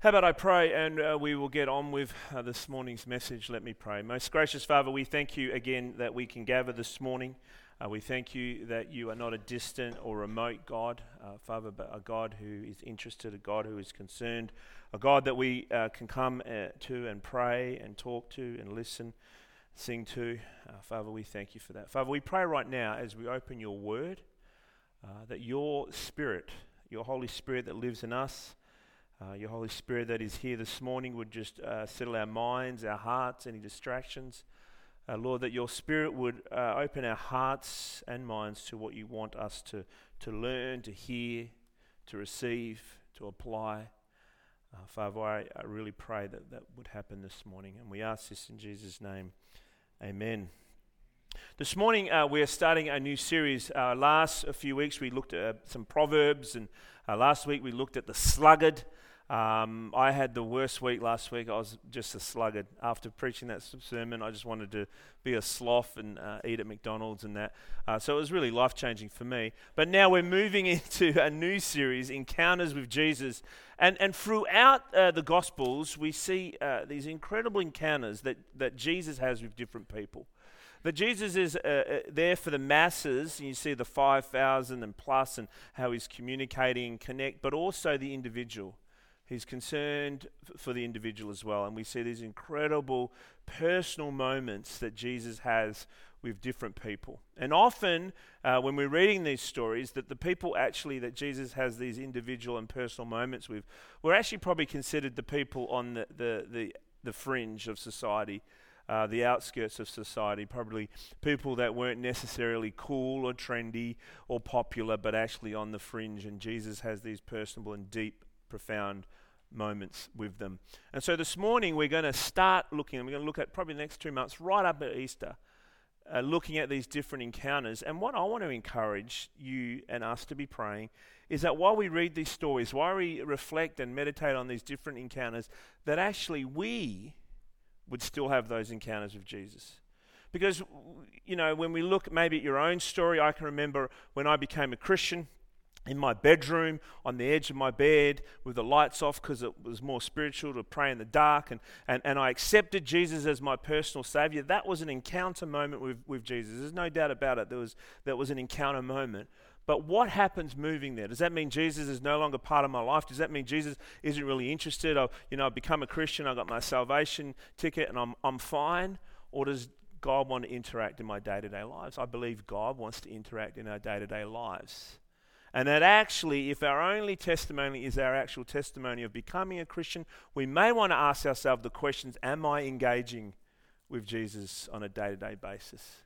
How about I pray and uh, we will get on with uh, this morning's message? Let me pray. Most gracious Father, we thank you again that we can gather this morning. Uh, we thank you that you are not a distant or remote God, uh, Father, but a God who is interested, a God who is concerned, a God that we uh, can come uh, to and pray and talk to and listen, sing to. Father, we thank you for that. Father, we pray right now as we open your word that your Spirit, your Holy Spirit that lives in us, uh, your Holy Spirit that is here this morning would just uh, settle our minds, our hearts, any distractions. Uh, Lord, that your Spirit would uh, open our hearts and minds to what you want us to, to learn, to hear, to receive, to apply. Uh, Father, I, I really pray that that would happen this morning. And we ask this in Jesus' name. Amen. This morning, uh, we're starting a new series. Uh, last a few weeks, we looked at uh, some Proverbs, and last week, we looked at the sluggard. Um, I had the worst week last week. I was just a sluggard. After preaching that sermon, I just wanted to be a sloth and uh, eat at McDonald's and that. Uh, so it was really life changing for me. But now we're moving into a new series, Encounters with Jesus. And, and throughout uh, the Gospels, we see uh, these incredible encounters that, that Jesus has with different people. That Jesus is uh, uh, there for the masses. You see the 5,000 and plus and how he's communicating and connect, but also the individual. He's concerned for the individual as well. And we see these incredible personal moments that Jesus has with different people. And often, uh, when we're reading these stories, that the people actually that Jesus has these individual and personal moments with, were actually probably considered the people on the, the, the, the fringe of society. Uh, the outskirts of society, probably people that weren't necessarily cool or trendy or popular, but actually on the fringe. And Jesus has these personable and deep, profound moments with them. And so this morning we're going to start looking, we're going to look at probably the next two months, right up at Easter, uh, looking at these different encounters. And what I want to encourage you and us to be praying is that while we read these stories, while we reflect and meditate on these different encounters, that actually we would still have those encounters with Jesus. Because, you know, when we look maybe at your own story, I can remember when I became a Christian, in my bedroom on the edge of my bed with the lights off because it was more spiritual to pray in the dark and, and, and i accepted jesus as my personal savior. That was an encounter moment with, with jesus. There's no doubt about it. There was, that was an encounter moment. But what happens moving there? Does that mean jesus is no longer part of my life? Does that mean jesus isn't really interested? I you know i've become a christian i got my salvation ticket and i'm, I'm fine? Or does god want to interact in my day-to-day lives? I believe god wants to interact in our day-to-day lives and that actually, if our only testimony is our actual testimony of becoming a Christian, we may want to ask ourselves the questions Am I engaging with Jesus on a day to day basis?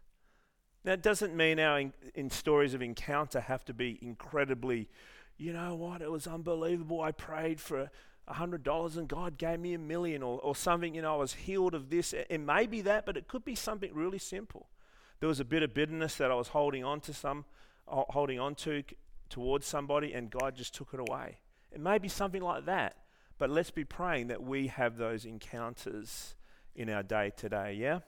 Now, it doesn't mean our in, in, stories of encounter have to be incredibly, you know what, it was unbelievable. I prayed for a hundred dollars and God gave me a million or, or something, you know, I was healed of this. It may be that, but it could be something really simple. There was a bit of bitterness that I was holding on to some holding on to towards somebody and God just took it away. It may be something like that, but let's be praying that we have those encounters in our day today, yeah?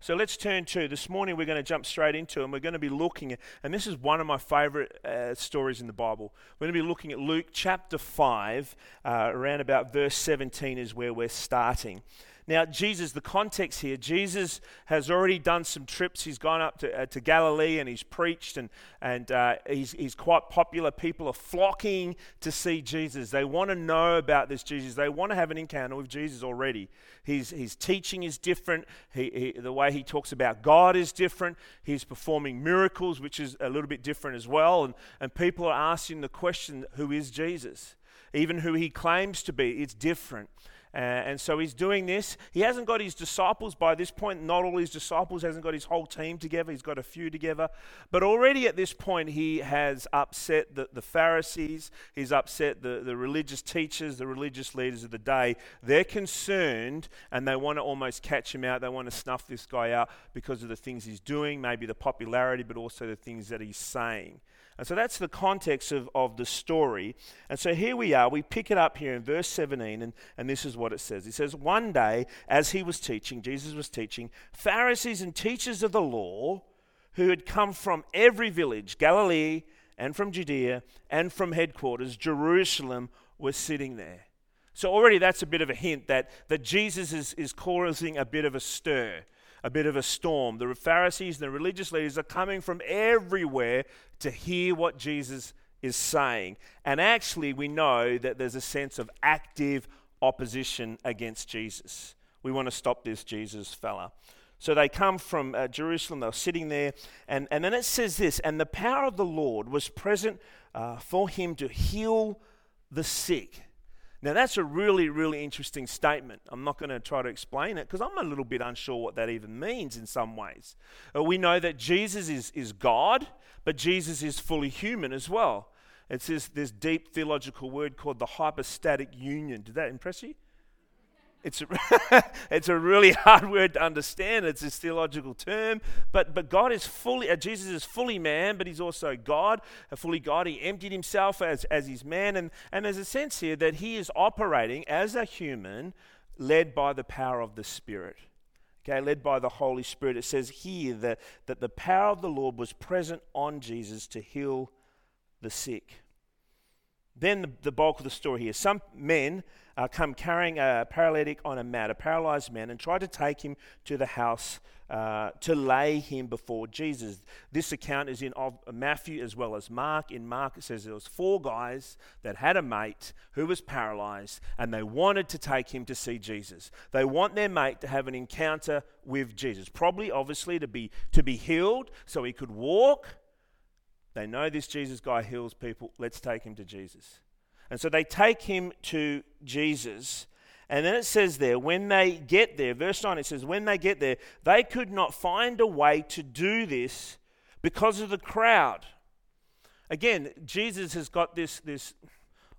So let's turn to this morning. We're going to jump straight into, and we're going to be looking at, and this is one of my favorite uh, stories in the Bible. We're going to be looking at Luke chapter 5, uh, around about verse 17 is where we're starting. Now, Jesus, the context here, Jesus has already done some trips. He's gone up to, uh, to Galilee and he's preached, and, and uh, he's, he's quite popular. People are flocking to see Jesus. They want to know about this Jesus. They want to have an encounter with Jesus already. His, his teaching is different, he, he, the way he talks about God is different. He's performing miracles, which is a little bit different as well. And, and people are asking the question who is Jesus? Even who he claims to be, it's different. Uh, and so he's doing this. He hasn't got his disciples by this point, not all his disciples, hasn't got his whole team together. He's got a few together. But already at this point, he has upset the, the Pharisees, he's upset the, the religious teachers, the religious leaders of the day. They're concerned and they want to almost catch him out. They want to snuff this guy out because of the things he's doing, maybe the popularity, but also the things that he's saying. And so that's the context of, of the story. And so here we are. We pick it up here in verse 17, and, and this is what it says. It says, One day, as he was teaching, Jesus was teaching, Pharisees and teachers of the law who had come from every village, Galilee and from Judea and from headquarters, Jerusalem, were sitting there. So already that's a bit of a hint that, that Jesus is, is causing a bit of a stir, a bit of a storm. The Pharisees and the religious leaders are coming from everywhere to hear what Jesus is saying. And actually, we know that there's a sense of active opposition against Jesus. We want to stop this Jesus fella. So they come from uh, Jerusalem, they're sitting there, and, and then it says this And the power of the Lord was present uh, for him to heal the sick. Now, that's a really, really interesting statement. I'm not going to try to explain it because I'm a little bit unsure what that even means in some ways. Uh, we know that Jesus is, is God, but Jesus is fully human as well. It's this, this deep theological word called the hypostatic union. Did that impress you? It's a, it's a really hard word to understand. It's this theological term. But, but God is fully, uh, Jesus is fully man, but he's also God, a fully God. He emptied himself as, as his man. And, and there's a sense here that he is operating as a human led by the power of the Spirit. Okay, led by the Holy Spirit. It says here that, that the power of the Lord was present on Jesus to heal the sick. Then the, the bulk of the story here. Some men uh, come carrying a paralytic on a mat, a paralyzed man, and try to take him to the house uh, to lay him before Jesus. This account is in of Matthew as well as Mark. In Mark, it says there was four guys that had a mate who was paralyzed, and they wanted to take him to see Jesus. They want their mate to have an encounter with Jesus, probably, obviously, to be to be healed so he could walk. They know this Jesus guy heals people. Let's take him to Jesus. And so they take him to Jesus. And then it says there, when they get there, verse 9, it says, when they get there, they could not find a way to do this because of the crowd. Again, Jesus has got this, this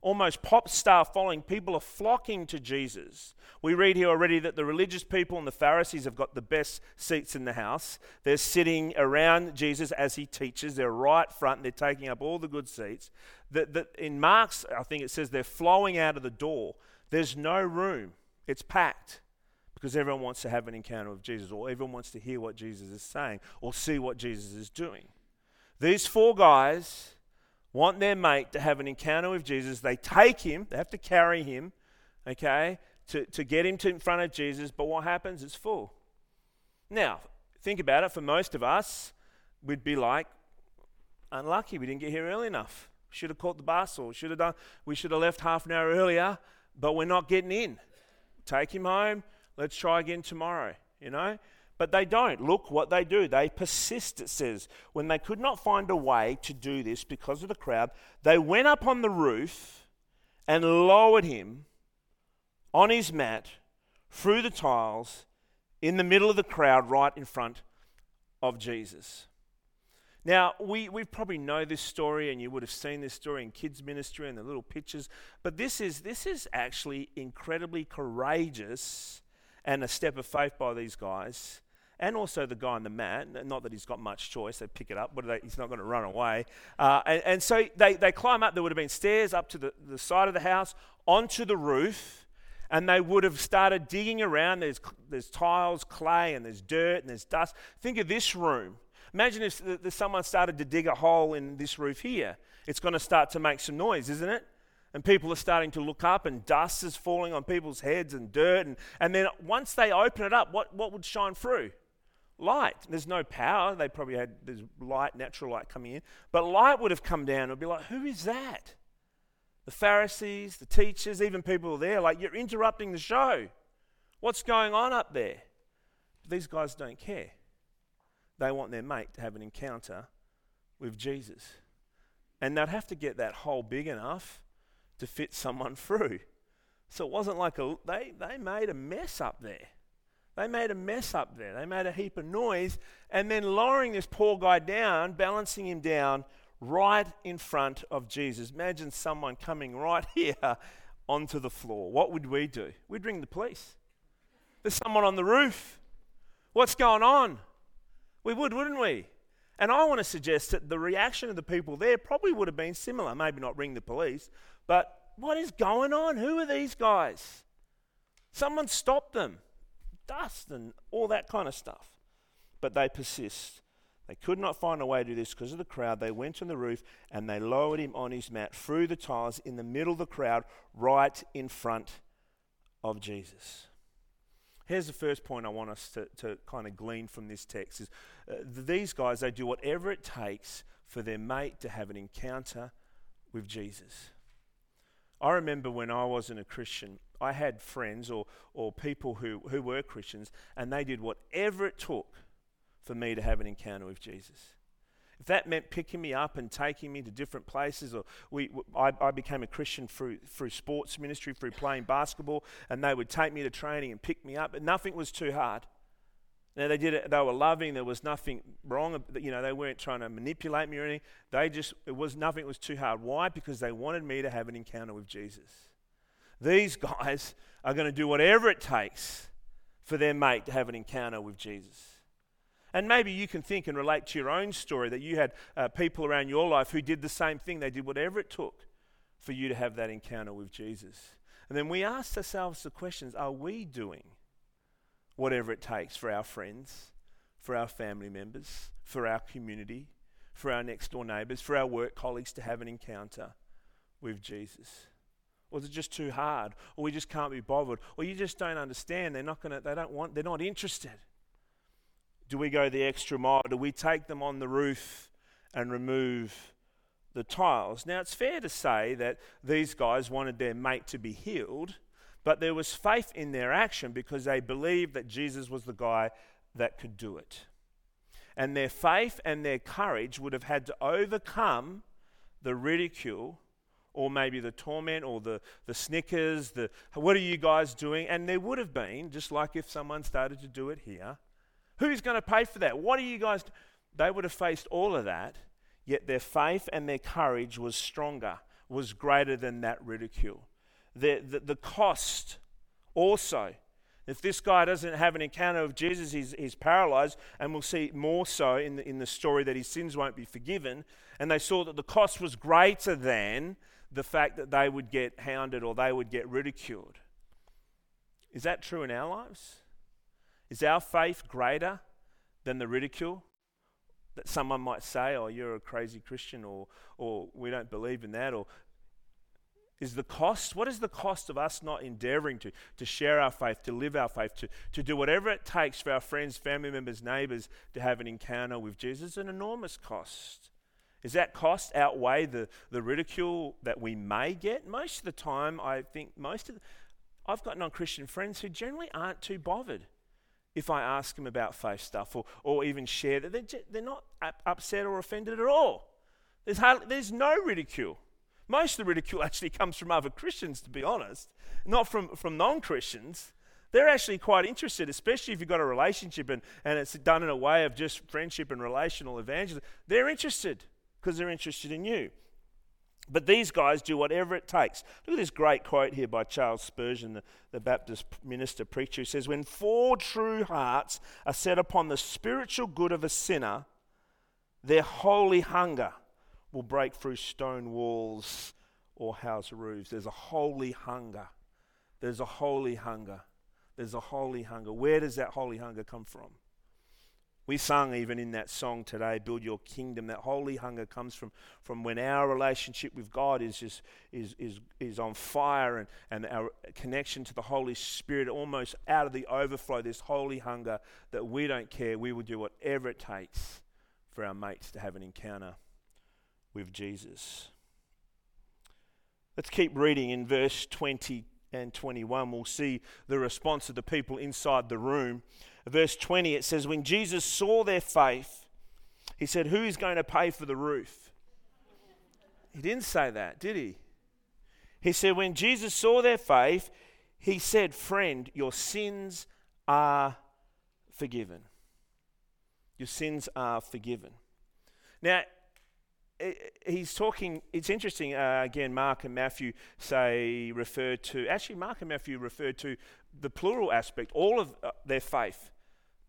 almost pop star following. People are flocking to Jesus. We read here already that the religious people and the Pharisees have got the best seats in the house. They're sitting around Jesus as he teaches. They're right front. They're taking up all the good seats. That, that in Mark's, I think it says they're flowing out of the door. There's no room. It's packed because everyone wants to have an encounter with Jesus or everyone wants to hear what Jesus is saying or see what Jesus is doing. These four guys want their mate to have an encounter with Jesus, they take him, they have to carry him, okay, to, to get him to in front of Jesus, but what happens? It's full. Now, think about it, for most of us, we'd be like, unlucky, we didn't get here early enough. Should have caught the bus or should have done we should have left half an hour earlier, but we're not getting in. Take him home, let's try again tomorrow, you know? But they don't. Look what they do. They persist, it says. When they could not find a way to do this because of the crowd, they went up on the roof and lowered him on his mat through the tiles in the middle of the crowd, right in front of Jesus. Now, we, we probably know this story, and you would have seen this story in kids' ministry and the little pictures, but this is, this is actually incredibly courageous and a step of faith by these guys and also the guy on the mat. Not that he's got much choice; they pick it up, but he's not going to run away. Uh, and, and, so they, they climb up. There would have been stairs up to the, the side of the house, onto the roof, and they would have started digging around. There's, there's tiles, clay, and there's dirt, and there's dust. Think of this room. Imagine if someone started to dig a hole in this roof here. It's going to start to make some noise, isn't it? and people are starting to look up and dust is falling on people's heads and dirt and, and then once they open it up what, what would shine through light. There's no power. They probably had there's light, natural light coming in. But light would have come down and be like, who is that? The Pharisees, the teachers, even people there, like, you're interrupting the show. What's going on up there? But these guys don't care. They want their mate to have an encounter with Jesus. And they'd have to get that hole big enough to fit someone through. So it wasn't like a, they, they made a mess up there. They made a mess up there. They made a heap of noise and then lowering this poor guy down, balancing him down right in front of Jesus. Imagine someone coming right here onto the floor. What would we do? We'd ring the police. There's someone on the roof. What's going on? We would, wouldn't we? And I want to suggest that the reaction of the people there probably would have been similar. Maybe not ring the police, but what is going on? Who are these guys? Someone stop them dust and all that kind of stuff. But they persist. They could not find a way to do this because of the crowd. They went on the roof and they lowered him on his mat through the tiles in the middle of the crowd, right in front of Jesus. Here's the first point I want us to, to kind of glean from this text is uh, these guys, they do whatever it takes for their mate to have an encounter with Jesus. I remember when I wasn't a Christian, I had friends or, or people who, who were Christians, and they did whatever it took for me to have an encounter with Jesus. If that meant picking me up and taking me to different places, or we, I, I, became a Christian through, through sports ministry, through playing basketball, and they would take me to training and pick me up, and nothing was too hard. Now they did it; they were loving. There was nothing wrong. You know, they weren't trying to manipulate me or anything. They just it was nothing it was too hard. Why? Because they wanted me to have an encounter with Jesus. These guys are going to do whatever it takes for their mate to have an encounter with Jesus. And maybe you can think and relate to your own story that you had uh, people around your life who did the same thing. They did whatever it took for you to have that encounter with Jesus. And then we ask ourselves the questions are we doing whatever it takes for our friends, for our family members, for our community, for our next door neighbours, for our work colleagues to have an encounter with Jesus? Or is it just too hard? Or we just can't be bothered? Or you just don't understand. They're not gonna they don't want they're not interested. Do we go the extra mile? Do we take them on the roof and remove the tiles? Now, it's fair to say that these guys wanted their mate to be healed, but there was faith in their action because they believed that Jesus was the guy that could do it. And their faith and their courage would have had to overcome the ridicule or maybe the torment or the, the snickers, the what are you guys doing? And there would have been, just like if someone started to do it here, Who's going to pay for that? What are you guys? They would have faced all of that, yet their faith and their courage was stronger, was greater than that ridicule. The, the, the cost also. If this guy doesn't have an encounter with Jesus, he's, he's paralyzed, and we'll see more so in the, in the story that his sins won't be forgiven. And they saw that the cost was greater than the fact that they would get hounded or they would get ridiculed. Is that true in our lives? Is our faith greater than the ridicule that someone might say, oh, you're a crazy Christian, or, or we don't believe in that, or is the cost, what is the cost of us not endeavoring to, to share our faith, to live our faith, to, to do whatever it takes for our friends, family members, neighbors to have an encounter with Jesus? An enormous cost. Does that cost outweigh the, the ridicule that we may get? Most of the time, I think most of the, I've got non Christian friends who generally aren't too bothered if I ask them about faith stuff or, or even share that, they're, they're not upset or offended at all. There's, hardly, there's no ridicule. Most of the ridicule actually comes from other Christians, to be honest, not from, from non Christians. They're actually quite interested, especially if you've got a relationship and, and it's done in a way of just friendship and relational evangelism. They're interested because they're interested in you. But these guys do whatever it takes. Look at this great quote here by Charles Spurgeon, the, the Baptist minister preacher, who says, When four true hearts are set upon the spiritual good of a sinner, their holy hunger will break through stone walls or house roofs. There's a holy hunger. There's a holy hunger. There's a holy hunger. Where does that holy hunger come from? We sung even in that song today, Build Your Kingdom. That holy hunger comes from, from when our relationship with God is, just, is, is, is on fire and, and our connection to the Holy Spirit almost out of the overflow. This holy hunger that we don't care. We will do whatever it takes for our mates to have an encounter with Jesus. Let's keep reading in verse 20 and 21. We'll see the response of the people inside the room verse 20, it says, When Jesus saw their faith, he said, Who is going to pay for the roof? He didn't say that, did he? He said, When Jesus saw their faith, he said, Friend, your sins are forgiven. Your sins are forgiven. Now, he's talking, it's interesting, uh, again, Mark and Matthew say, refer to, actually, Mark and Matthew refer to the plural aspect, all of uh, their faith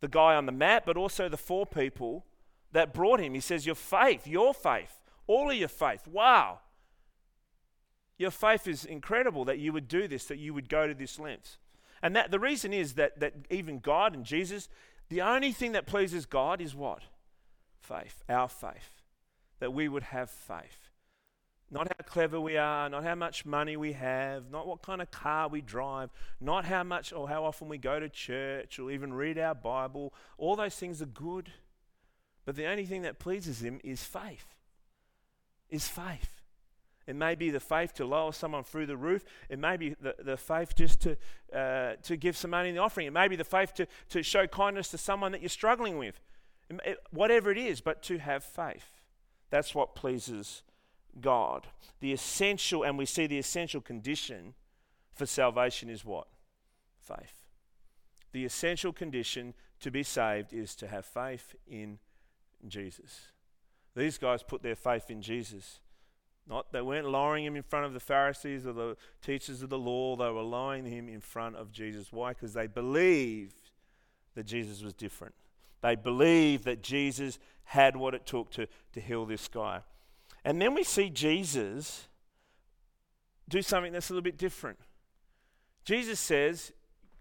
the guy on the mat, but also the four people that brought him. He says, Your faith, your faith, all of your faith. Wow. Your faith is incredible that you would do this, that you would go to this length. And that the reason is that, that even God and Jesus, the only thing that pleases God is what? Faith, our faith. That we would have faith. Not how clever we are, not how much money we have, not what kind of car we drive, not how much or how often we go to church or even read our Bible. All those things are good. But the only thing that pleases Him is faith. Is faith. It may be the faith to lower someone through the roof. It may be the, the faith just to, uh, to give some money in the offering. It may be the faith to, to show kindness to someone that you're struggling with. It, whatever it is, but to have faith. That's what pleases God. The essential, and we see the essential condition for salvation is what? Faith. The essential condition to be saved is to have faith in Jesus. These guys put their faith in Jesus. Not they weren't lowering him in front of the Pharisees or the teachers of the law, they were lowering him in front of Jesus. Why? Because they believed that Jesus was different. They believed that Jesus had what it took to, to heal this guy. And then we see Jesus do something that's a little bit different. Jesus says,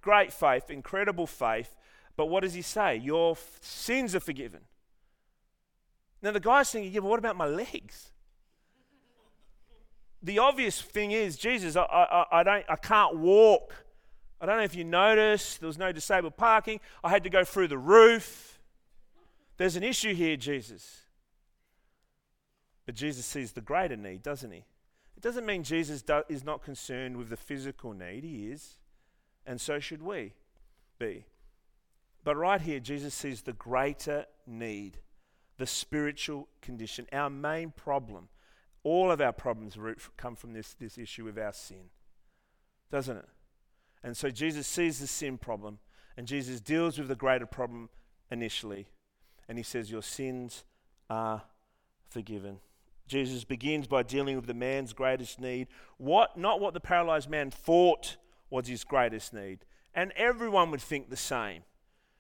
Great faith, incredible faith, but what does he say? Your f- sins are forgiven. Now the guy's thinking, Yeah, but what about my legs? the obvious thing is, Jesus, I, I, I, don't, I can't walk. I don't know if you noticed, there was no disabled parking. I had to go through the roof. There's an issue here, Jesus. But Jesus sees the greater need, doesn't he? It doesn't mean Jesus do, is not concerned with the physical need. He is. And so should we be. But right here, Jesus sees the greater need, the spiritual condition. Our main problem, all of our problems root, come from this, this issue of our sin, doesn't it? And so Jesus sees the sin problem, and Jesus deals with the greater problem initially. And he says, Your sins are forgiven. Jesus begins by dealing with the man's greatest need, what not what the paralyzed man thought was his greatest need. And everyone would think the same.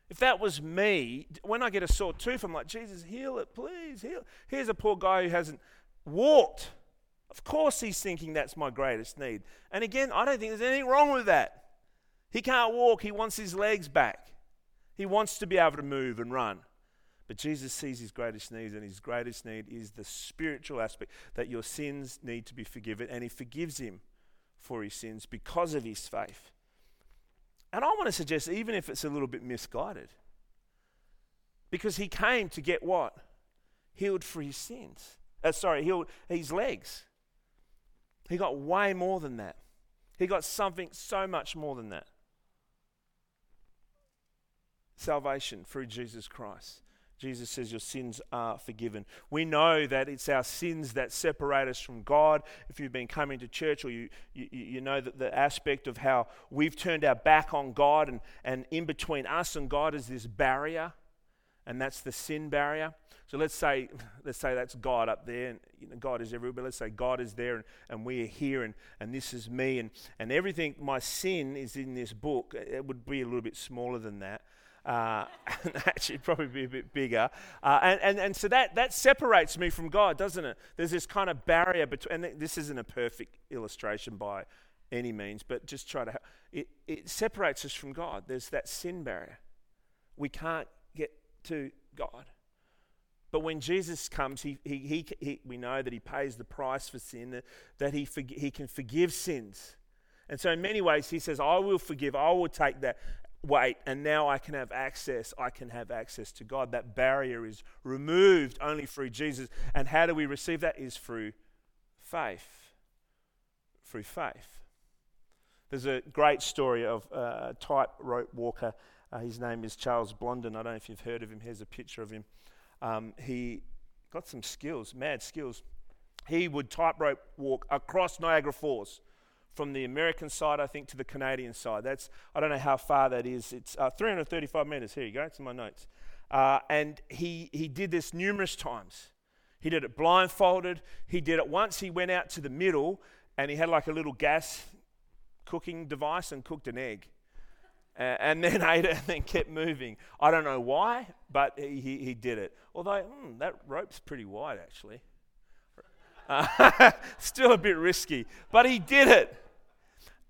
If that was me, when I get a sore tooth, I'm like, Jesus, heal it, please, heal. Here's a poor guy who hasn't walked. Of course, he's thinking that's my greatest need. And again, I don't think there's anything wrong with that. He can't walk, he wants his legs back. He wants to be able to move and run. But Jesus sees his greatest needs, and his greatest need is the spiritual aspect that your sins need to be forgiven, and he forgives him for his sins because of his faith. And I want to suggest, even if it's a little bit misguided, because he came to get what? Healed for his sins. Uh, sorry, healed his legs. He got way more than that. He got something so much more than that salvation through Jesus Christ. Jesus says your sins are forgiven. We know that it's our sins that separate us from God. If you've been coming to church or you, you, you know that the aspect of how we've turned our back on God and, and in between us and God is this barrier, and that's the sin barrier. So let's say, let's say that's God up there, and you know, God is everywhere, let's say God is there and, and we are here, and, and this is me, and, and everything, my sin is in this book. It would be a little bit smaller than that. Uh, actually, probably be a bit bigger. Uh, and, and, and so that, that separates me from God, doesn't it? There's this kind of barrier between, and this isn't a perfect illustration by any means, but just try to, it, it separates us from God. There's that sin barrier. We can't get to God. But when Jesus comes, he, he, he, he, we know that he pays the price for sin, that, that he, he can forgive sins. And so, in many ways, he says, I will forgive, I will take that wait, and now I can have access. I can have access to God. That barrier is removed only through Jesus. And how do we receive that? Is through faith. Through faith. There's a great story of a tightrope walker. Uh, his name is Charles Blondin. I don't know if you've heard of him. Here's a picture of him. Um, he got some skills, mad skills. He would tightrope walk across Niagara Falls from the American side, I think, to the Canadian side. That's I don't know how far that is. It's uh, 335 meters. Here you go. It's in my notes. Uh, and he he did this numerous times. He did it blindfolded. He did it once. He went out to the middle and he had like a little gas cooking device and cooked an egg. And then ate it and then kept moving. I don't know why, but he, he, he did it. Although, hmm, that rope's pretty wide actually. Uh, still a bit risky, but he did it.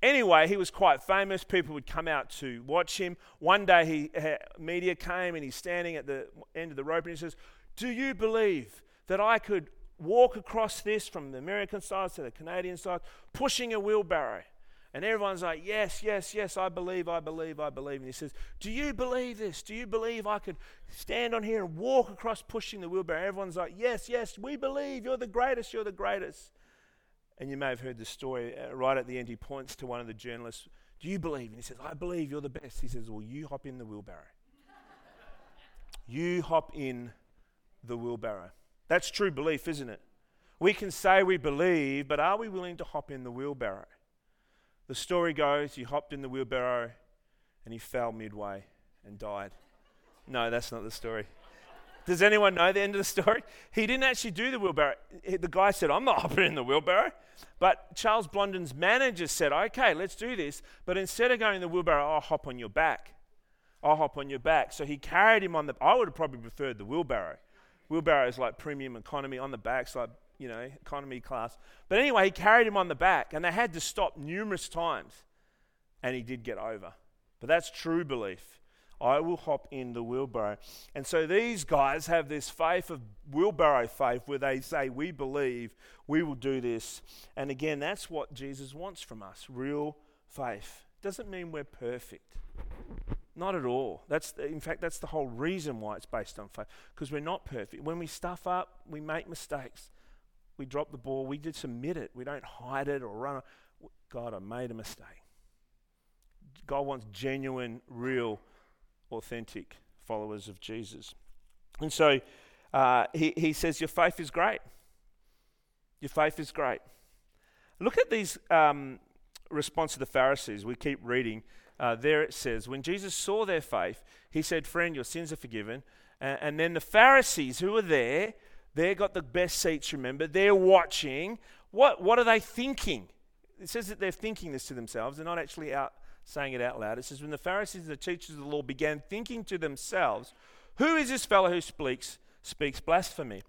Anyway, he was quite famous. People would come out to watch him. One day, he uh, media came and he's standing at the end of the rope and he says, "Do you believe that I could walk across this from the American side to the Canadian side, pushing a wheelbarrow. And everyone's like, Yes, yes, yes, I believe, I believe, I believe. And he says, Do you believe this? Do you believe I could stand on here and walk across pushing the wheelbarrow? Everyone's like, Yes, yes, we believe. You're the greatest, you're the greatest. And you may have heard the story uh, right at the end. He points to one of the journalists, Do you believe? And he says, I believe you're the best. He says, Well, you hop in the wheelbarrow. you hop in the wheelbarrow. That's true belief, isn't it? We can say we believe, but are we willing to hop in the wheelbarrow? The story goes he hopped in the wheelbarrow and he fell midway and died. No, that's not the story. Does anyone know the end of the story? He didn't actually do the wheelbarrow. The guy said, I'm not hopping in the wheelbarrow. But Charles Blondin's manager said, Okay, let's do this. But instead of going in the wheelbarrow, I'll hop on your back. I'll hop on your back. So he carried him on the. I would have probably preferred the wheelbarrow. Wheelbarrow is like premium economy on the back, so like you know, economy class. But anyway, he carried him on the back, and they had to stop numerous times, and he did get over. But that's true belief. I will hop in the wheelbarrow. And so these guys have this faith of wheelbarrow faith where they say, We believe, we will do this. And again, that's what Jesus wants from us real faith. Doesn't mean we're perfect. Not at all. That's in fact that's the whole reason why it's based on faith because we're not perfect. When we stuff up, we make mistakes we drop the ball, we just submit it. We don't hide it or run. God, I made a mistake. God wants genuine, real, authentic followers of Jesus. And so uh, he, he says, Your faith is great. Your faith is great. Look at these um, response to the Pharisees. We keep reading. Uh, there it says, When Jesus saw their faith, he said, Friend, your sins are forgiven. And, and then the Pharisees who were there, They've got the best seats, remember. They're watching. What, what are they thinking? It says that they're thinking this to themselves. They're not actually out saying it out loud. It says, When the Pharisees and the teachers of the law began thinking to themselves, Who is this fellow who speaks, speaks blasphemy?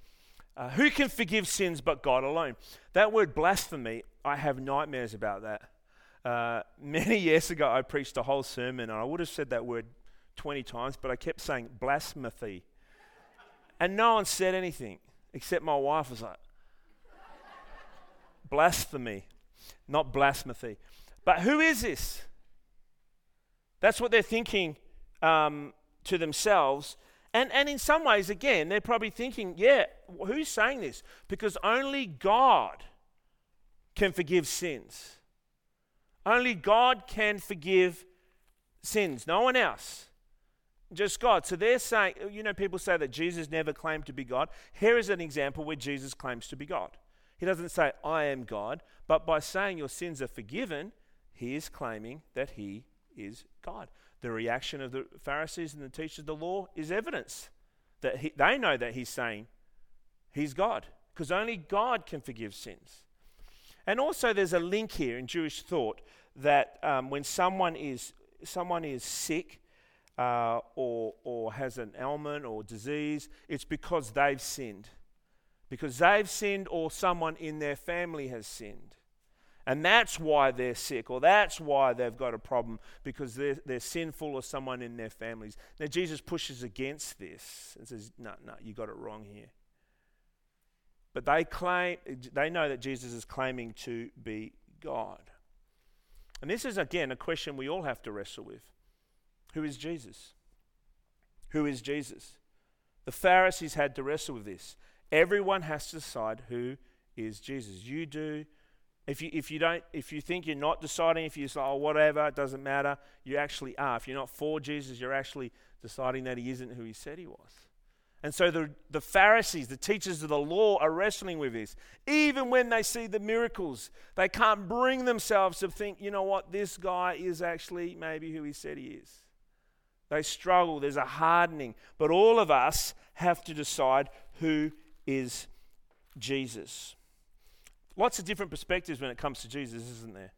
Uh, who can forgive sins but God alone? That word blasphemy, I have nightmares about that. Uh, many years ago, I preached a whole sermon, and I would have said that word 20 times, but I kept saying blasphemy. And no one said anything. Except my wife was like, blasphemy, not blasphemy. But who is this? That's what they're thinking um, to themselves. And, and in some ways, again, they're probably thinking, yeah, who's saying this? Because only God can forgive sins. Only God can forgive sins, no one else just God. So they're saying, you know, people say that Jesus never claimed to be God. Here is an example where Jesus claims to be God. He doesn't say, I am God, but by saying your sins are forgiven, he is claiming that he is God. The reaction of the Pharisees and the teachers of the law is evidence that he, they know that he's saying he's God, because only God can forgive sins. And also, there's a link here in Jewish thought that um, when someone is someone is sick, uh, or, or has an ailment or disease, it's because they've sinned. Because they've sinned or someone in their family has sinned. And that's why they're sick, or that's why they've got a problem, because they're, they're sinful or someone in their families. Now, Jesus pushes against this and says, No, no, you got it wrong here. But they claim, they know that Jesus is claiming to be God. And this is, again, a question we all have to wrestle with. Who is Jesus? Who is Jesus? The Pharisees had to wrestle with this. Everyone has to decide who is Jesus. You do. If you, if you don't, if you think you're not deciding, if you say, oh, whatever, it doesn't matter, you actually are. If you're not for Jesus, you're actually deciding that he isn't who he said he was. And so the, the Pharisees, the teachers of the law, are wrestling with this. Even when they see the miracles, they can't bring themselves to think, you know what, this guy is actually maybe who he said he is. They struggle, there's a hardening. But all of us have to decide who is Jesus. Lots of different perspectives when it comes to Jesus, isn't there?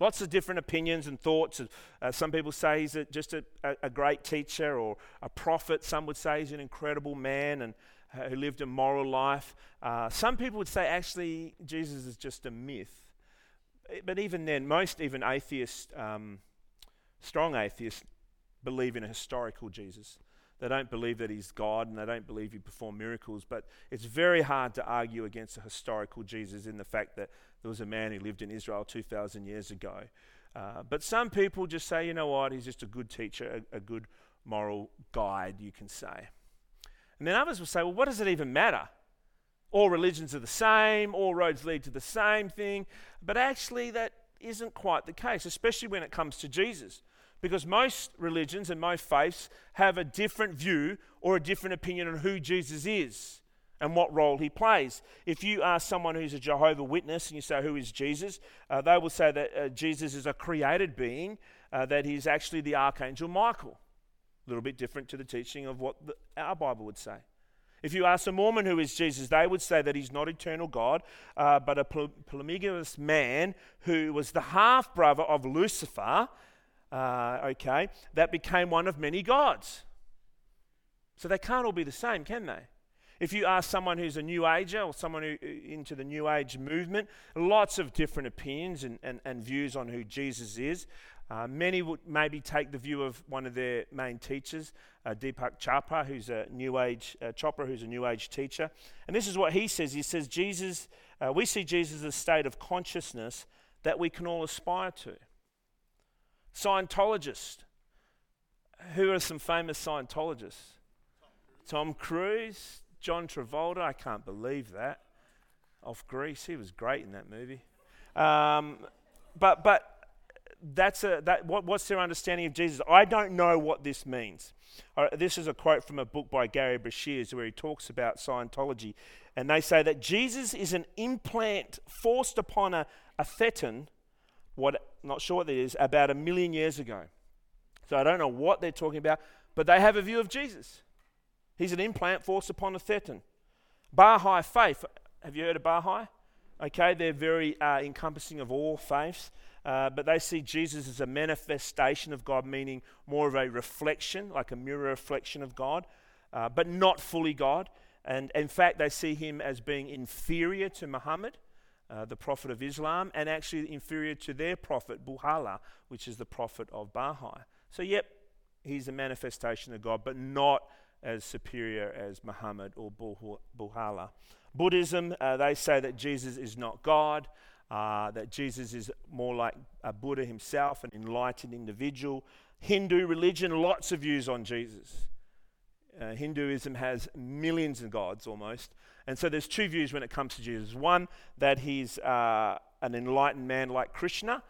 Lots of different opinions and thoughts. Uh, some people say he's a, just a, a, great teacher or a prophet. Some would say he's an incredible man and uh, who lived a moral life. Uh, some people would say actually Jesus is just a myth. But even then, most even atheists, um, strong atheists, believe in a historical Jesus. They don't believe that he's God and they don't believe he performed miracles. But it's very hard to argue against a historical Jesus in the fact that there was a man who lived in Israel 2,000 years ago. Uh, but some people just say, you know what, he's just a good teacher, a, a good moral guide, you can say. And then others will say, well, what does it even matter? All religions are the same, all roads lead to the same thing. But actually, that isn't quite the case, especially when it comes to Jesus. Because most religions and most faiths have a different view or a different opinion on who Jesus is and what role he plays. If you ask someone who's a Jehovah Witness and you say, Who is Jesus? Uh, they will say that uh, Jesus is a created being, uh, that he's actually the Archangel Michael. A little bit different to the teaching of what the, our Bible would say. If you ask a Mormon who is Jesus, they would say that he's not eternal God, uh, but a polygamous man who was the half brother of Lucifer, uh, okay, that became one of many gods. So they can't all be the same, can they? If you ask someone who's a New Ager or someone who, into the New Age movement, lots of different opinions and, and, and views on who Jesus is. Uh, many would maybe take the view of one of their main teachers, uh, Deepak Chopra, who's a New Age uh, Chopra, who's a New Age teacher, and this is what he says. He says Jesus, uh, we see Jesus as a state of consciousness that we can all aspire to. Scientologist. Who are some famous Scientologists? Tom Cruise, John Travolta. I can't believe that. Off Grease, he was great in that movie. Um, but but that's a that what, what's their understanding of Jesus? I don't know what this means. Uh, this is a quote from a book by Gerry Breshears where he talks about Scientology, and they say that Jesus is an implant forced upon a, a thetan what, not sure what that is, about a million years ago. So I don't know what they're talking about, but they have a view of Jesus. He's an implant forced upon a thetan. Baha'i faith, have you heard of Baha'i? Okay, they're very uh, encompassing of all faiths, uh, but they see Jesus as a manifestation of God, meaning more of a reflection, like a mirror reflection of God, uh, but not fully God. And in fact, they see him as being inferior to Muhammad. Uh, the prophet of Islam, and actually inferior to their prophet, Buhala, which is the prophet of Baha'i. So, yep, he's a manifestation of God, but not as superior as Muhammad or Buhala. Buddhism, uh, they say that Jesus is not God, uh, that Jesus is more like a Buddha himself, an enlightened individual. Hindu religion, lots of views on Jesus. Uh, Hinduism has millions of gods almost. And so there's two views when it comes to Jesus. One, that he's uh, an enlightened man like Krishna,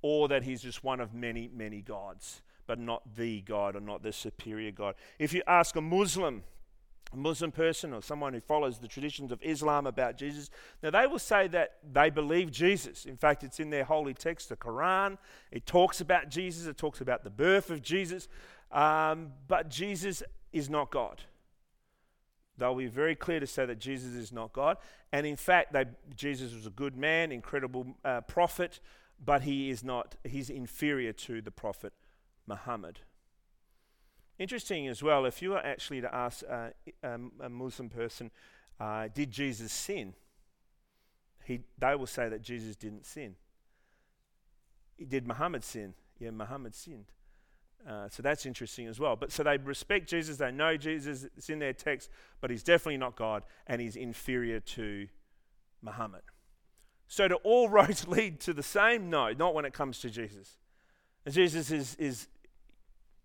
or that he's just one of many, many gods, but not the God or not the superior God. If you ask a Muslim, a Muslim person or someone who follows the traditions of Islam about Jesus, now they will say that they believe Jesus. In fact, it's in their holy text, the Quran. It talks about Jesus, it talks about the birth of Jesus, um, but Jesus is not God. They'll be very clear to say that Jesus is not God. And in fact, they, Jesus was a good man, incredible uh, prophet, but he is not, he's inferior to the prophet Muhammad. Interesting as well, if you were actually to ask uh, a Muslim person, uh, did Jesus sin? He, they will say that Jesus didn't sin. Did Muhammad sin? Yeah, Muhammad sinned. Uh, so that's interesting as well. But so they respect Jesus, they know Jesus, it's in their text, but he's definitely not God and he's inferior to Muhammad. So do all roads lead to the same? No, not when it comes to Jesus. And Jesus is, is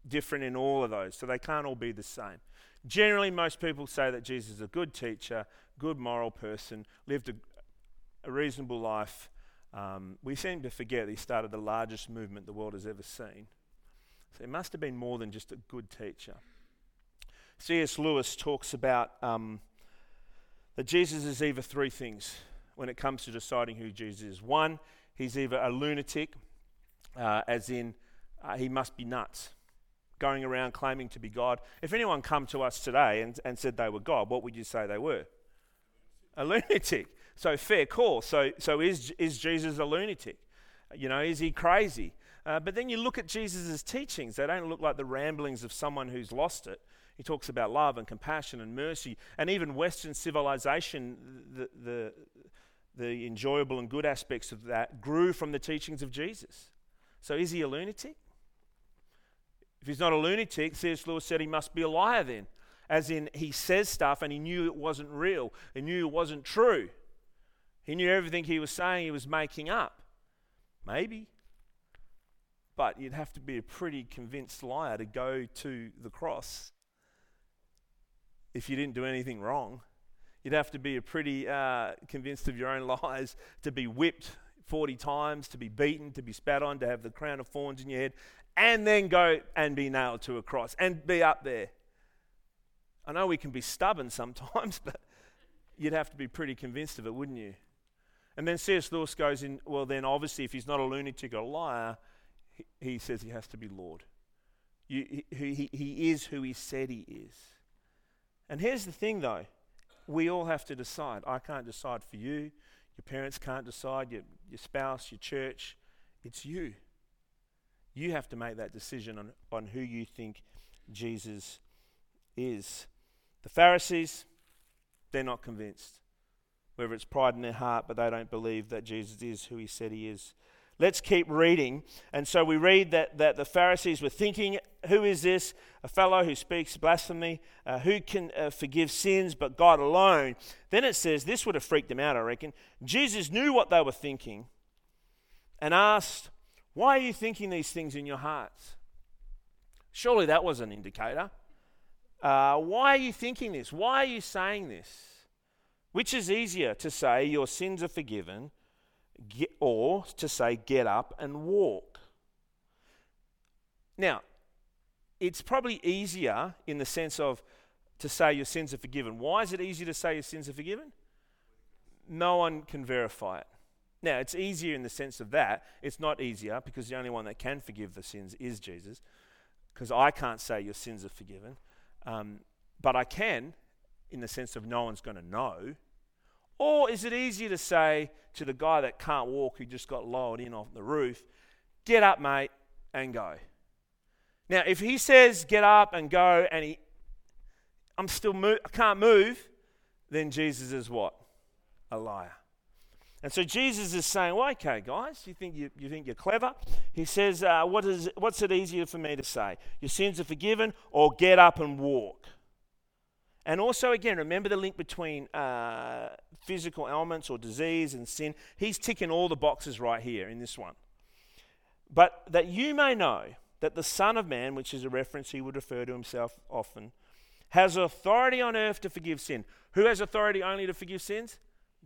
different in all of those, so they can't all be the same. Generally, most people say that Jesus is a good teacher, good moral person, lived a, a reasonable life. Um, we seem to forget that he started the largest movement the world has ever seen. So he must have been more than just a good teacher. C.S. Lewis talks about um, that Jesus is either three things when it comes to deciding who Jesus is. One, he's either a lunatic, uh, as in uh, he must be nuts, going around claiming to be God. If anyone come to us today and, and said they were God, what would you say they were? A lunatic. So fair call. So, so is, is Jesus a lunatic? You know, is he crazy? Uh, but then you look at Jesus' teachings, they don't look like the ramblings of someone who's lost it. He talks about love and compassion and mercy, and even Western civilization, the, the, the enjoyable and good aspects of that grew from the teachings of Jesus. So is he a lunatic? If he's not a lunatic, C.S. Lewis said he must be a liar then. As in, he says stuff and he knew it wasn't real, he knew it wasn't true. He knew everything he was saying he was making up. Maybe. But you'd have to be a pretty convinced liar to go to the cross if you didn't do anything wrong. You'd have to be a pretty uh, convinced of your own lies to be whipped 40 times, to be beaten, to be spat on, to have the crown of thorns in your head, and then go and be nailed to a cross and be up there. I know we can be stubborn sometimes, but you'd have to be pretty convinced of it, wouldn't you? And then C.S. Lewis goes in, well, then obviously, if he's not a lunatic or a liar, he, says he has to be Lord. You, he, he is who he said he is. And here's the thing, though we all have to decide. I can't decide for you. Your parents can't decide. Your, your spouse, your church. It's you. You have to make that decision on, on who you think Jesus is. The Pharisees, they're not convinced. Whether it's pride in their heart, but they don't believe that Jesus is who he said he is. Let's keep reading. And so we read that, that the Pharisees were thinking, Who is this? A fellow who speaks blasphemy? Uh, who can uh, forgive sins but God alone? Then it says, This would have freaked them out, I reckon. Jesus knew what they were thinking and asked, Why are you thinking these things in your hearts? Surely that was an indicator. Uh, why are you thinking this? Why are you saying this? Which is easier to say, Your sins are forgiven? Get, or to say, get up and walk. Now, it's probably easier in the sense of to say your sins are forgiven. Why is it easier to say your sins are forgiven? No one can verify it. Now, it's easier in the sense of that. It's not easier because the only one that can forgive the sins is Jesus. Because I can't say your sins are forgiven. Um, but I can in the sense of no one's going to know or is it easier to say to the guy that can't walk who just got lowered in off the roof, get up, mate, and go? Now, if he says get up and go and he, I'm still, mo- I can't move, then Jesus is what? A liar. And so Jesus is saying, well, okay, guys, you think, you, you think you're clever? He says, uh, what is, what's it easier for me to say? Your sins are forgiven or get up and walk? And also, again, remember the link between uh, physical ailments or disease and sin. He's ticking all the boxes right here in this one. But that you may know that the Son of Man, which is a reference he would refer to himself often, has authority on earth to forgive sin. Who has authority only to forgive sins?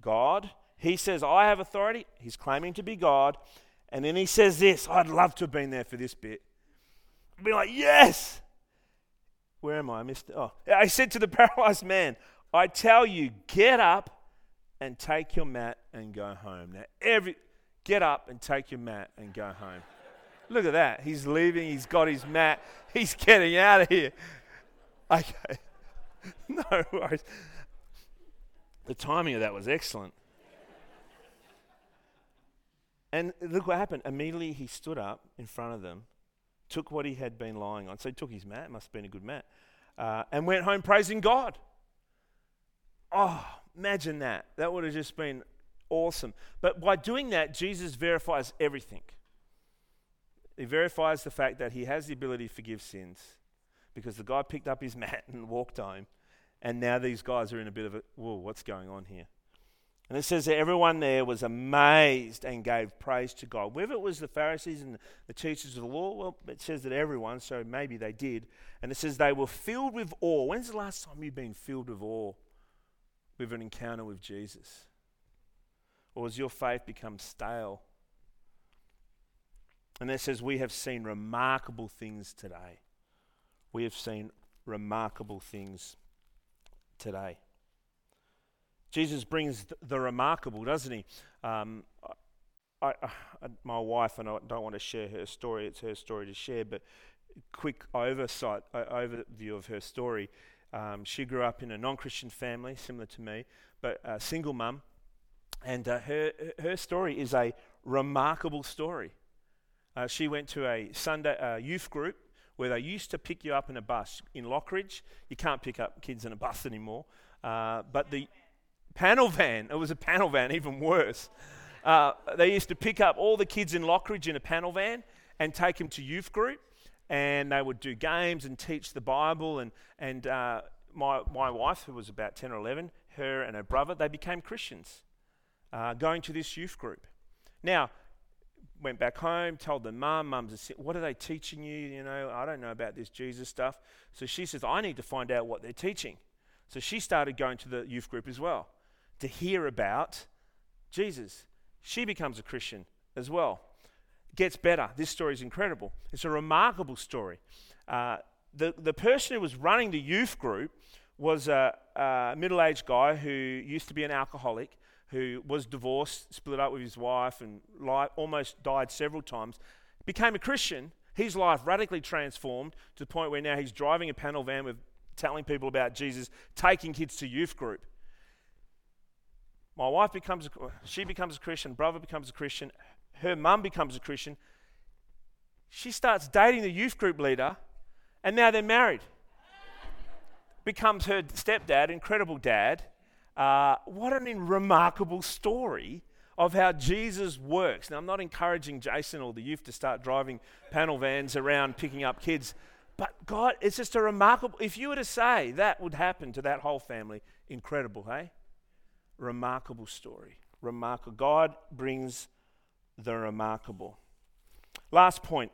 God. He says, I have authority. He's claiming to be God. And then he says this I'd love to have been there for this bit. I'd be like, yes! Where am I? I missed. Oh, I said to the paralyzed man, I tell you, get up and take your mat and go home. Now, every get up and take your mat and go home. Look at that. He's leaving. He's got his mat. He's getting out of here. Okay. No worries. The timing of that was excellent. And look what happened. Immediately he stood up in front of them took what he had been lying on. So he took his mat, must have been a good mat, uh, and went home praising God. Oh, imagine that. That would have just been awesome. But by doing that, Jesus verifies everything. He verifies the fact that he has the ability to forgive sins because the guy picked up his mat and walked home. And now these guys are in a bit of a, whoa, what's going on here? And it says that everyone there was amazed and gave praise to God. Whether it was the Pharisees and the teachers of the law, well, it says that everyone, so maybe they did. And it says they were filled with awe. When's the last time you've been filled with awe with an encounter with Jesus? Or has your faith become stale? And it says, We have seen remarkable things today. We have seen remarkable things today. Jesus brings the remarkable, doesn't he? Um, I, I, my wife and I don't want to share her story; it's her story to share. But quick oversight, overview of her story. Um, she grew up in a non-Christian family, similar to me, but a single mum, and uh, her her story is a remarkable story. Uh, she went to a Sunday uh, youth group where they used to pick you up in a bus in Lockridge. You can't pick up kids in a bus anymore, uh, but the Panel van. It was a panel van, even worse. Uh, they used to pick up all the kids in Lockridge in a panel van and take them to youth group. and they would do games and teach the Bible. And, and uh, my, my wife, who was about 10 or 11, her and her brother, they became Christians uh, going to this youth group. Now, went back home, told the mum, mum's, what are they teaching you? You know, I don't know about this Jesus stuff. So she says, I need to find out what they're teaching. So she started going to the youth group as well to hear about Jesus. She becomes a Christian as well. Gets better. This story is incredible. It's a remarkable story. Uh, the, the person who was running the youth group was a, a middle aged guy who used to be an alcoholic, who was divorced, split up with his wife, and life, almost died several times. Became a Christian. His life radically transformed to the point where now he's driving a panel van with telling people about Jesus, taking kids to youth group. My wife becomes, a, she becomes a Christian, brother becomes a Christian, her mum becomes a Christian. She starts dating the youth group leader, and now they're married. becomes her stepdad, incredible dad. Uh, what an remarkable story of how Jesus works. Now, I'm not encouraging Jason or the youth to start driving panel vans around picking up kids, but God, it's just a remarkable. If you were to say that would happen to that whole family, incredible, hey? Remarkable story. Remarkable. God brings the remarkable. Last point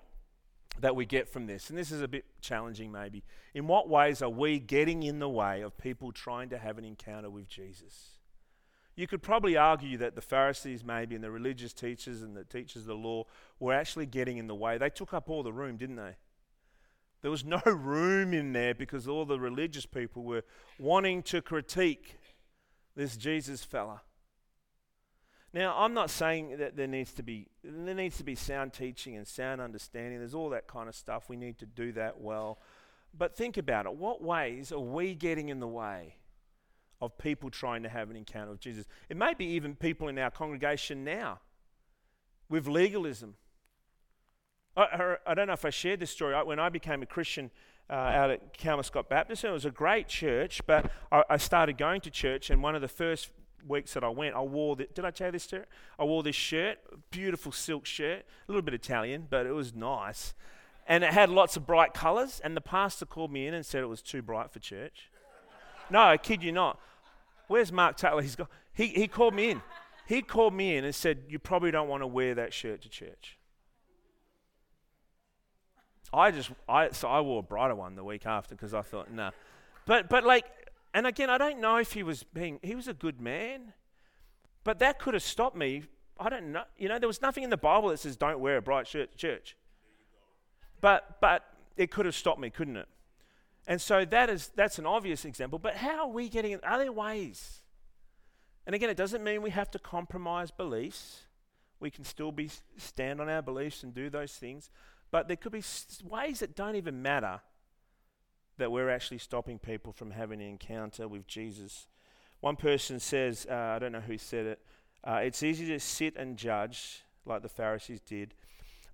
that we get from this, and this is a bit challenging maybe. In what ways are we getting in the way of people trying to have an encounter with Jesus? You could probably argue that the Pharisees, maybe, and the religious teachers and the teachers of the law were actually getting in the way. They took up all the room, didn't they? There was no room in there because all the religious people were wanting to critique this Jesus fella. Now, I'm not saying that there needs to be there needs to be sound teaching and sound understanding. There's all that kind of stuff. We need to do that well. But think about it. What ways are we getting in the way of people trying to have an encounter with Jesus? It may be even people in our congregation now with legalism. I, I don't know if I shared this story. When I became a Christian, uh, out at Kelmscott Baptist. And it was a great church, but I, I, started going to church, and one of the first weeks that I went, I wore the, did I tell you this shirt? I wore this shirt, beautiful silk shirt, a little bit Italian, but it was nice. And it had lots of bright colours, and the pastor called me in and said it was too bright for church. no, I kid you not. Where's Mark Taylor? He's got, he, he called me in. He called me in and said, You probably don't want to wear that shirt to church. I just, I, so I wore a brighter one the week after because I thought, nah. But, but like, and again, I don't know if he was being, he was a good man, but that could have stopped me. I don't know. You know, there was nothing in the Bible that says don't wear a bright shirt to church. But, but it could have stopped me, couldn't it? And so that is, that's an obvious example. But how are we getting, are there ways? And again, it doesn't mean we have to compromise beliefs. We can still be stand on our beliefs and do those things. But there could be ways that don't even matter that we're actually stopping people from having an encounter with Jesus. One person says, uh, I don't know who said it, uh, it's easy to sit and judge like the Pharisees did,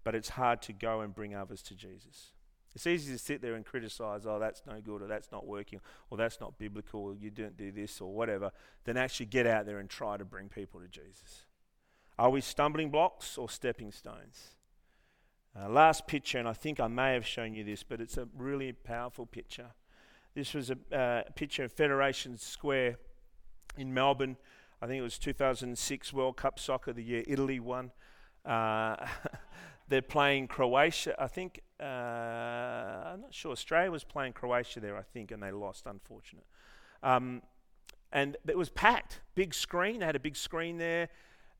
but it's hard to go and bring others to Jesus. It's easy to sit there and criticize, oh, that's no good, or that's not working, or that's not biblical, or you don't do this, or whatever, than actually get out there and try to bring people to Jesus. Are we stumbling blocks or stepping stones? Uh, last picture, and I think I may have shown you this, but it's a really powerful picture. This was a uh, picture of Federation Square in Melbourne. I think it was 2006 World Cup Soccer, the year Italy won. Uh, they're playing Croatia. I think, uh, I'm not sure, Australia was playing Croatia there, I think, and they lost, unfortunate. Um, and it was packed, big screen. They had a big screen there.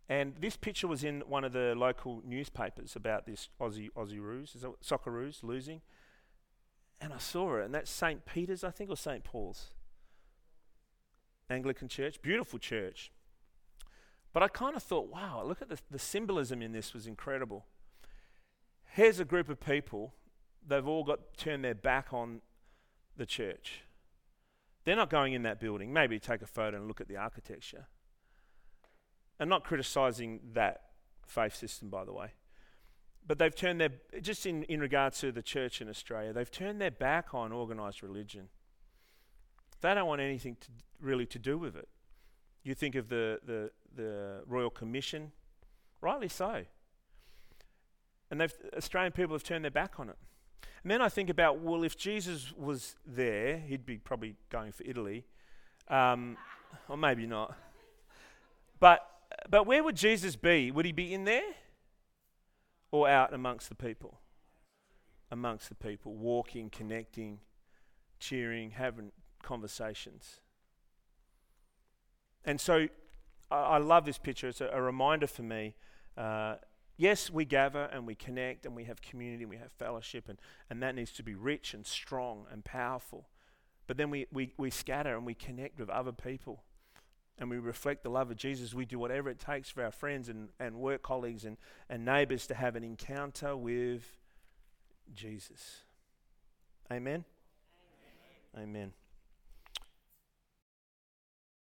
And this picture was in one of the local newspapers about this Aussie Aussie Roos, Socceroos losing. And I saw it, and that's St. Peter's, I think, or St. Paul's. Anglican church, beautiful church. But I kind of thought, wow, look at the, the symbolism in this was incredible. Here's a group of people, they've all got turned their back on the church. They're not going in that building. Maybe take a photo and look at the architecture. And not criticizing that faith system, by the way. But they've turned their, just in, in regards to the church in Australia, they've turned their back on organized religion. They don't want anything to, really to do with it. You think of the, the, the Royal Commission, rightly so. And they've, Australian people have turned their back on it. And then I think about, well, if Jesus was there, he'd be probably going for Italy. Um, or maybe not. But, but where would Jesus be? Would he be in there or out amongst the people? Amongst the people, walking, connecting, cheering, having conversations. And so I, I love this picture. It's a, a reminder for me. Uh, yes, we gather and we connect and we have community and we have fellowship, and, and that needs to be rich and strong and powerful. But then we, we, we scatter and we connect with other people and we reflect the love of Jesus. We do whatever it takes for our friends and, and work colleagues and, and neighbors to have an encounter with Jesus. Amen. Amen. Amen.